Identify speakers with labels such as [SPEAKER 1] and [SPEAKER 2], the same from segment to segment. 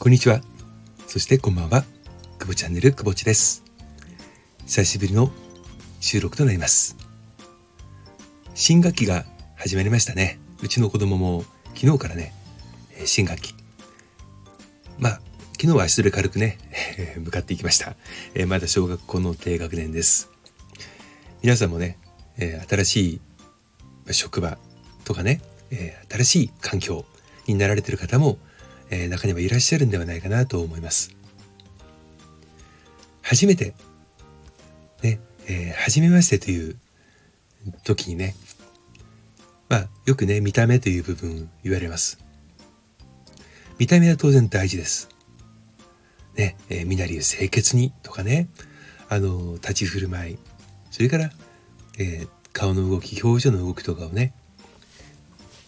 [SPEAKER 1] こんにちは。そしてこんばんは。くぼチャンネルくぼちです。久しぶりの収録となります。新学期が始まりましたね。うちの子供も昨日からね、新学期。まあ、昨日は足で軽くね、向かっていきました。まだ小学校の低学年です。皆さんもね、新しい職場とかね、新しい環境になられている方も、え中にはいらっしゃるんではないかなと思います。初めて、ね、えー、初めましてという時にね、まあ、よくね、見た目という部分言われます。見た目は当然大事です。ね、えー、身なりを清潔にとかね、あの、立ち振る舞い、それから、えー、顔の動き、表情の動きとかをね、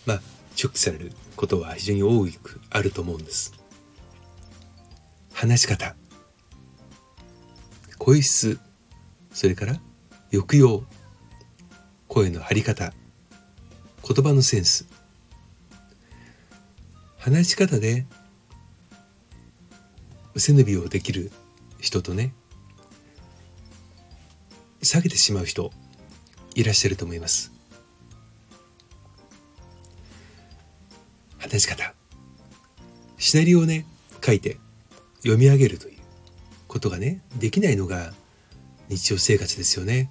[SPEAKER 1] まあ、チョックされることは非常に多くあると思うんです。話し方、声質、それから抑揚、声の張り方、言葉のセンス。話し方で背伸びをできる人とね下げてしまう人いらっしゃると思います。話し方シナリオをね書いて読み上げるということがねできないのが日常生活ですよね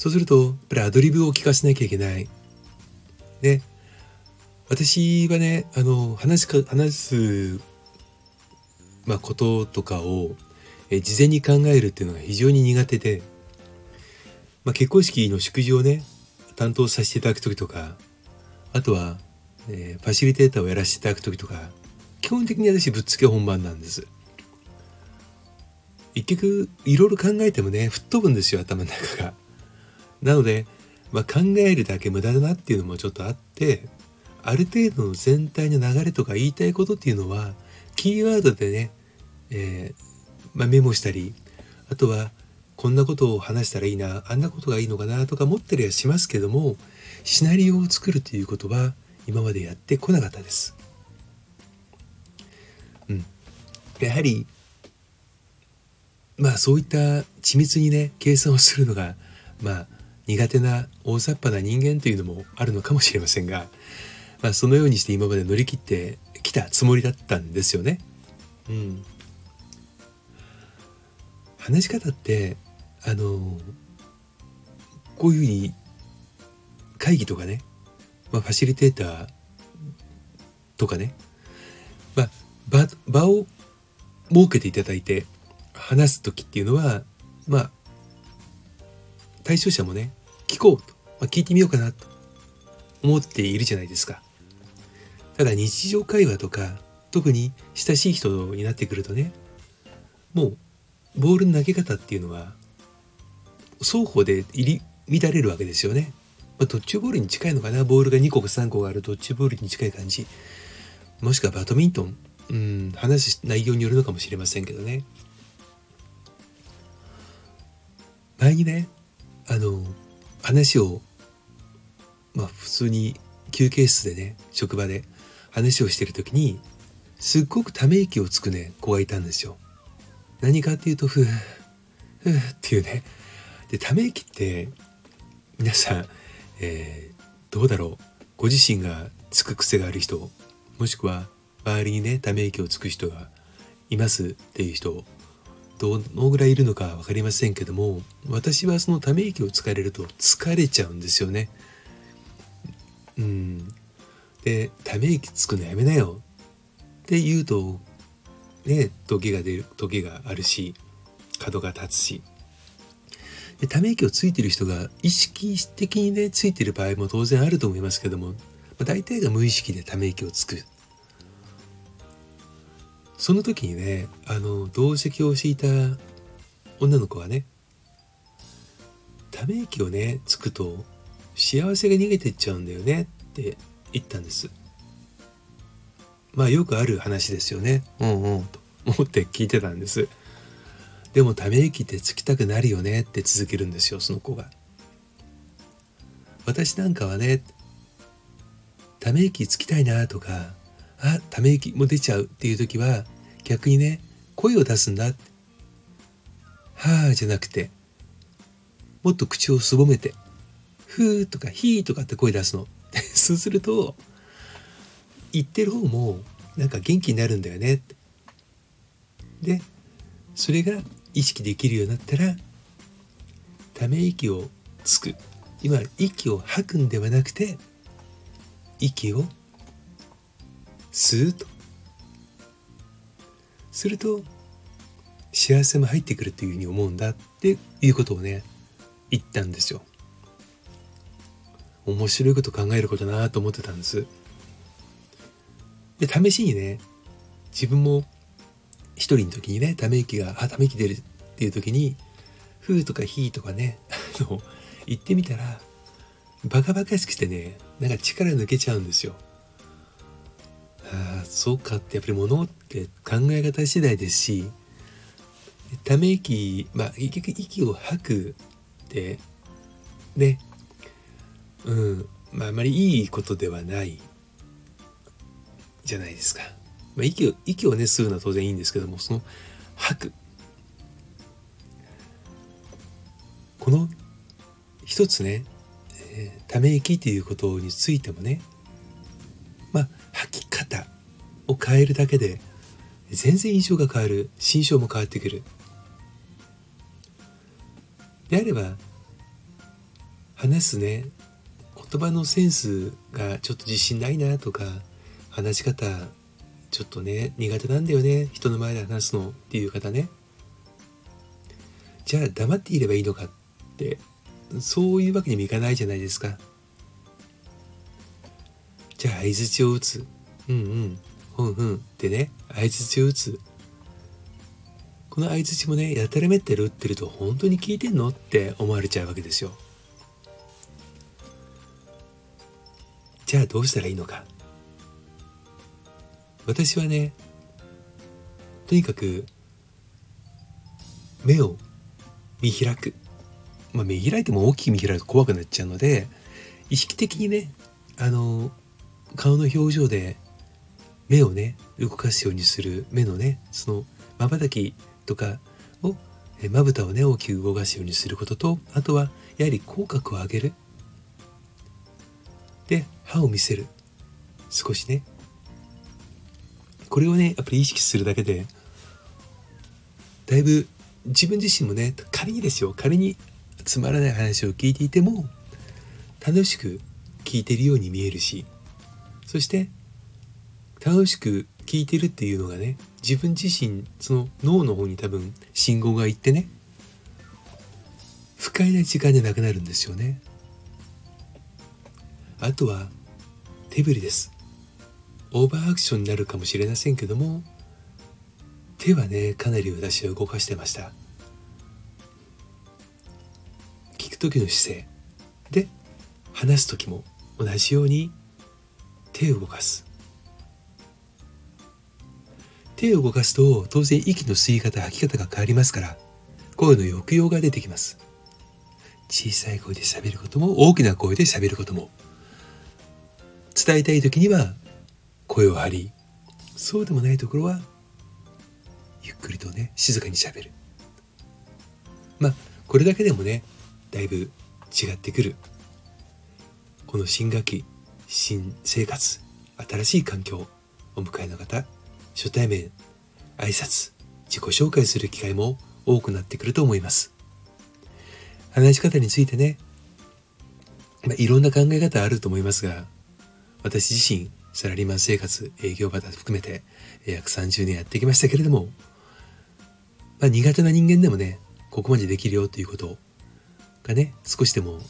[SPEAKER 1] そうすると、やっぱりアドリブを聞かせなきゃいけない。ね。私はね、あの、話か、話す、まあ、こととかを、え事前に考えるっていうのが非常に苦手で、まあ、結婚式の祝辞をね、担当させていただく時とか、あとは、えー、ファシリテーターをやらせていただく時とか、基本的に私ぶっつけ本番なんです。一曲いろいろ考えてもね吹っ飛ぶんですよ頭の中が。なので、まあ、考えるだけ無駄だなっていうのもちょっとあってある程度の全体の流れとか言いたいことっていうのはキーワードでね、えー、まあ、メモしたりあとはこんなことを話したらいいなあんなことがいいのかなとか思ったりはしますけどもシナリオを作るということは今までやってこなかったです。うん、やはりまあそういった緻密にね計算をするのがまあ苦手な大雑把な人間というのもあるのかもしれませんが、まあ、そのようにして今まで乗り切ってきたつもりだったんですよね。うん、話し方ってあのこういうふうに会議とかね、まあ、ファシリテーターとかね、まあ、場場を設けていただいて話す時っていうのはまあ対象者もね聞こうと、まあ、聞いてみようかなと思っているじゃないですか。ただ日常会話とか特に親しい人になってくるとねもうボールの投げ方っていうのは双方で入り乱れるわけですよね。まあ、ドッジボールに近いのかな。ボールが2個か3個がある。ドッジボールに近い感じ。もしくはバドミントン。うん。話す内容によるのかもしれませんけどね。前にねあの話をまあ普通に休憩室でね職場で話をしてる時にすっごくため息をつくね子がいたんですよ。何かっていうとふうふうっていうね。でため息って皆さん、えー、どうだろう。ご自身がつく癖がある人もしくは周りにねため息をつく人がいますっていう人どのぐらいいるのか分かりませんけども私はそのため息をつかれると疲れちゃうんですよね。うん、でため息つくのやめなよ。って言うとね時が出る時があるし角が立つし。でため息をついてる人が意識的にねついてる場合も当然あると思いますけども、まあ、大体が無意識でため息をつく。その時にねあの同席をしていた女の子はねため息をねつくと幸せが逃げてっちゃうんだよねって言ったんです。まあよくある話ですよね。うんうん。と思って聞いてたんですでもため息ってつきたくなるよねって続けるんですよその子が。私なんかはねため息つきたいなとかあため息も出ちゃうっていう時は逆にね声を出すんだ。はあじゃなくてもっと口をすぼめてふーとかひーとかって声出すの。そうすると言ってる方もなんか元気になるんだよねでそれが意識できるようになったらため息をつく。今息を吐くんではなくて息を吸うと。すると幸せも入ってくるというふうに思うんだっていうことをね言ったんですよ。面白いこと考えることだなと思ってたんです。で試しにね自分も一人の時にねため息があため息出るっていう時に「ふー」とか「ひ」とかねあの言ってみたらバカバカしくてねなんか力抜けちゃうんですよ。ああそうかってやっぱり物って考え方次第ですしため息まあ結局息を吐くってね。うんまああまりいいことではないじゃないですか、まあ、息を息をね吸うのは当然いいんですけどもその吐く。この一つね、えー、ため息っていうことについてもねまあ吐き方を変えるだけで全然印象が変わる心象も変わってくる。であれば話すね言葉のセンスがちょっと自信ないなとか話し方ちょっとね苦手なんだよね。人の前で話すのっていう方ね。じゃあ黙っていればいいのかって。そういうわけにもいかないじゃないですか。じゃあ相づちを打つ。うんうん。ふんふんってね相づちを打つ。この相づちもねやたらめったら打ってると本当に聞いてんのって思われちゃうわけですよ。じゃあどうしたらいいのか。私はねとにかく目を見開く、まあ、目開いても大きく見開くと怖くなっちゃうので意識的にねあの顔の表情で目をね動かすようにする目のねそのまばたきとかをまぶたをね大きく動かすようにすることとあとはやはり口角を上げる。で歯を見せる。少しねこれをねやっぱり意識するだけでだいぶ自分自身もね仮にですよ仮につまらない話を聞いていても楽しく聞いてるように見えるしそして楽しく聞いてるっていうのがね自分自身その脳の方に多分信号がいってね不快な時間でなくなるんですよね。あとは手振りです。オーバーアクションになるかもしれませんけども手はねかなり私は動かしてました。聞く時の姿勢。で話す時も同じように手を動かす。手を動かすと当然息の吸い方吐き方が変わりますから声の抑揚が出てきます。小さい声で喋ることも大きな声で喋ることも。伝えたい時には声を張りそうでもないところはゆっくりとね静かにしゃべる。まあこれだけでもねだいぶ違ってくる。この新学期新生活新しい環境お迎えの方初対面挨拶自己紹介する機会も多くなってくると思います。話し方についてね、まあ、いろんな考え方あると思いますが私自身サラリーマン生活営業場含めて約30年やってきましたけれども、まあ、苦手な人間でもねここまでできるよということがね少しでも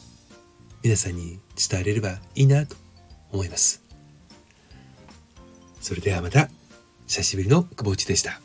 [SPEAKER 1] 皆さんに伝えれればいいなと思います。それではまた久しぶりの久保内でした。